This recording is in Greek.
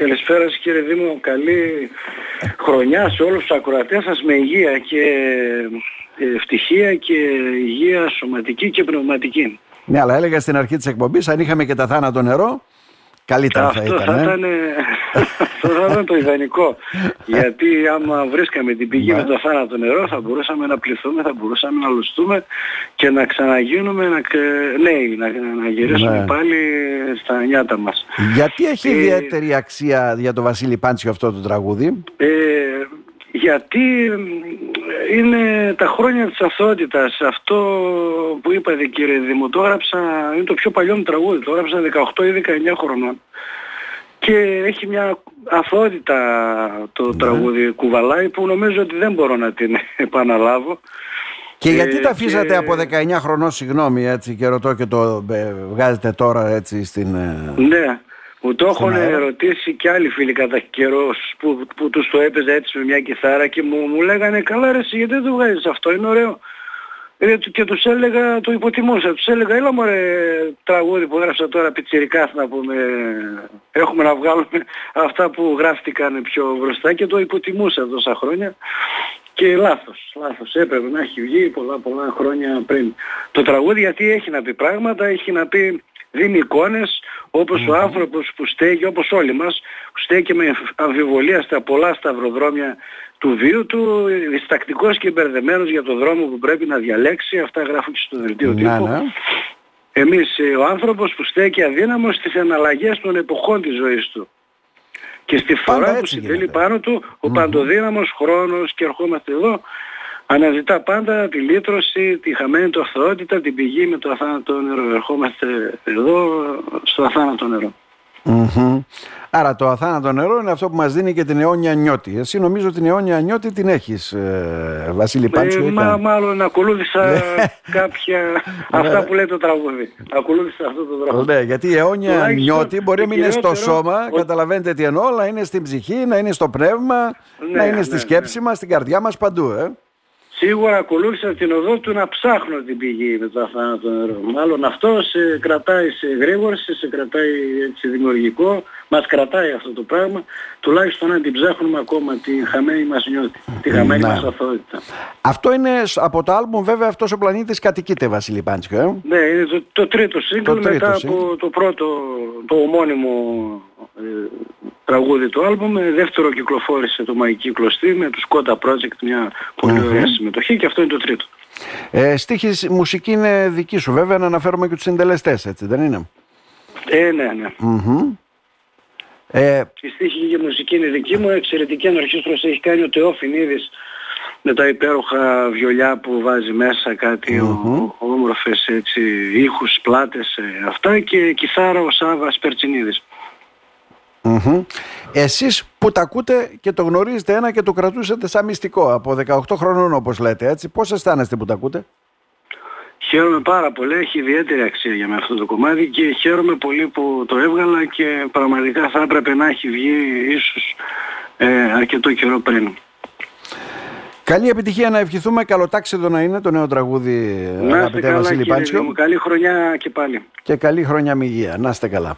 Καλησπέρας σας κύριε Δήμο. Καλή χρονιά σε όλους τους ακροατές σας με υγεία και ευτυχία και υγεία σωματική και πνευματική. Ναι, αλλά έλεγα στην αρχή της εκπομπής, αν είχαμε και τα θάνατο νερό, καλύτερα Αυτό θα ήταν. θα ε. Ήταν, αυτό θα ήταν το ιδανικό. Γιατί άμα βρίσκαμε την πηγή Ναι. με το θάνατο νερό θα μπορούσαμε να πληθούμε, θα μπορούσαμε να λουστούμε και να ξαναγίνουμε να, ξε- νέοι, να, να γυρίσουμε Ναι. πάλι στα νιάτα μας. Γιατί έχει Ε, ιδιαίτερη αξία για τον Βασίλη Πάντσιο αυτό το τραγούδι; Ε, γιατί μ, είναι τα χρόνια της αθωότητας. Αυτό που είπατε κύριε Δήμο, το έγραψα, είναι το πιο παλιό μου τραγούδι, το έγραψα 18 ή 19 χρονών. Και έχει μια αθωότητα το τραγούδι κουβαλάει που νομίζω ότι δεν μπορώ να την επαναλάβω. Και Ε, γιατί τα αφήσατε και- από 19 χρονών, συγγνώμη, έτσι, και ρωτώ και το ε, βγάζετε τώρα έτσι στην... ε, Ναι, μου το έχουν αέρα. ρωτήσει και άλλοι φίλοι κατά καιρός που, που τους το έπαιζα έτσι με μια κιθάρα και μου, μου λέγανε καλά ρε εσύ γιατί δεν το βγάζεις αυτό, είναι ωραίο. Ε, και τους έλεγα, το υποτιμούσα, τους έλεγα έλα μωρέ τραγούδι που έγραψα τώρα πιτσιρικά να πούμε, έχουμε να βγάλουμε αυτά που γράφτηκαν πιο μπροστά και το υποτιμούσα τόσα χρόνια. Και λάθος, λάθος, έπρεπε να έχει βγει πολλά πολλά χρόνια πριν. Το τραγούδι γιατί έχει να πει πράγματα, έχει να πει δίνει εικόνες όπως ο άνθρωπος που στέκει, όπως όλοι μας, που στέκει με αμφιβολία στα πολλά σταυροδρόμια του βίου του, διστακτικός και μπερδεμένος για το δρόμο που πρέπει να διαλέξει, αυτά γράφω και στο δελτίο ναι, τύπου. ναι. Εμείς, ε, ο άνθρωπος που στέκει αδύναμος στις αναλλαγές των εποχών της ζωής του. Και στη φορά που έτσι συντελεί γίνεται. πάνω του ο παντοδύναμος χρόνος και ερχόμαστε εδώ αναζητά πάντα τη λύτρωση, τη χαμένη του αθωότητα, την πηγή με το αθάνατο νερό. Ερχόμαστε εδώ στο αθάνατο νερό. Μμμ. Άρα το αθάνατο νερό είναι αυτό που μας δίνει και την αιώνια νιώτη. Εσύ νομίζω την αιώνια νιώτη την έχεις, ε, Βασίλη Πάντσιο. Ε, ή μα, καν; μάλλον ακολούθησα Ναι. κάποια αυτά που λέει το τραγούδι. Ακολούθησα αυτό το τραγούδι. Ναι, γιατί η αιώνια Τουλάχιστον νιώτη μπορεί να το μην είναι στο κυριότερο σώμα, ο- καταλαβαίνετε τι εννοώ, αλλά είναι στην ψυχή, να είναι στο πνεύμα, Ναι, να είναι στη ναι, σκέψη μας, στην καρδιά μας παντού. Ε. Σίγουρα ακολούθησα την οδό του να ψάχνω την πηγή με το αθάνατο νερό. Μάλλον αυτός σε κρατάει σε γρήγορση, σε κρατάει έτσι δημιουργικό, μας κρατάει αυτό το πράγμα, τουλάχιστον να την ψάχνουμε ακόμα τη χαμένη μας νιώτη, τη χαμένη Ναι. μας αθωότητα. Αυτό είναι σ- από το άλμπουμ βέβαια αυτός ο πλανήτης κατοικείται Βασίλη Πάντσιο. Ε; Ναι, είναι το, το τρίτο single Το τρίτο μετά single. από το πρώτο, το ομώνυμο ε, τραγούδι του άλμπουμ. Ε, Δεύτερο κυκλοφόρησε το Μαϊκή Κλωστή με τους Σκότα Project, μια πολύ ωραία συμμετοχή και αυτό είναι το τρίτο. Ε, στίχης, μουσική είναι δική σου βέβαια, να αναφέρουμε και τους συντελεστές, έτσι δεν είναι; Ε, ναι, ναι. Μμμ. Ε, Η στίχη και η μουσική είναι δική μου, εξαιρετική ανορχήστρωση έχει κάνει ο Τεόφινίδης με τα υπέροχα βιολιά που βάζει μέσα κάτι ο, όμορφες έτσι, ήχους, πλάτες, ε, αυτά και κιθάρα ο Σάβας Περτσινίδης. μμμ. Εσείς που τα ακούτε και το γνωρίζετε ένα και το κρατούσατε σαν μυστικό από 18 χρονών όπως λέτε, έτσι, πώς αισθάνεστε που τα ακούτε; Χαίρομαι πάρα πολύ, έχει ιδιαίτερη αξία για μένα αυτό το κομμάτι και χαίρομαι πολύ που το έβγαλα και πραγματικά θα έπρεπε να έχει βγει ίσως ε, αρκετό καιρό πριν. Καλή επιτυχία να ευχηθούμε, καλοτάξιδο να είναι το νέο τραγούδι Να είστε αγαπητέ καλά Βασίλη κύριε Πάντσιο Δήμο, καλή χρονιά και πάλι. και καλή χρονιά με υγεία. Να είστε καλά.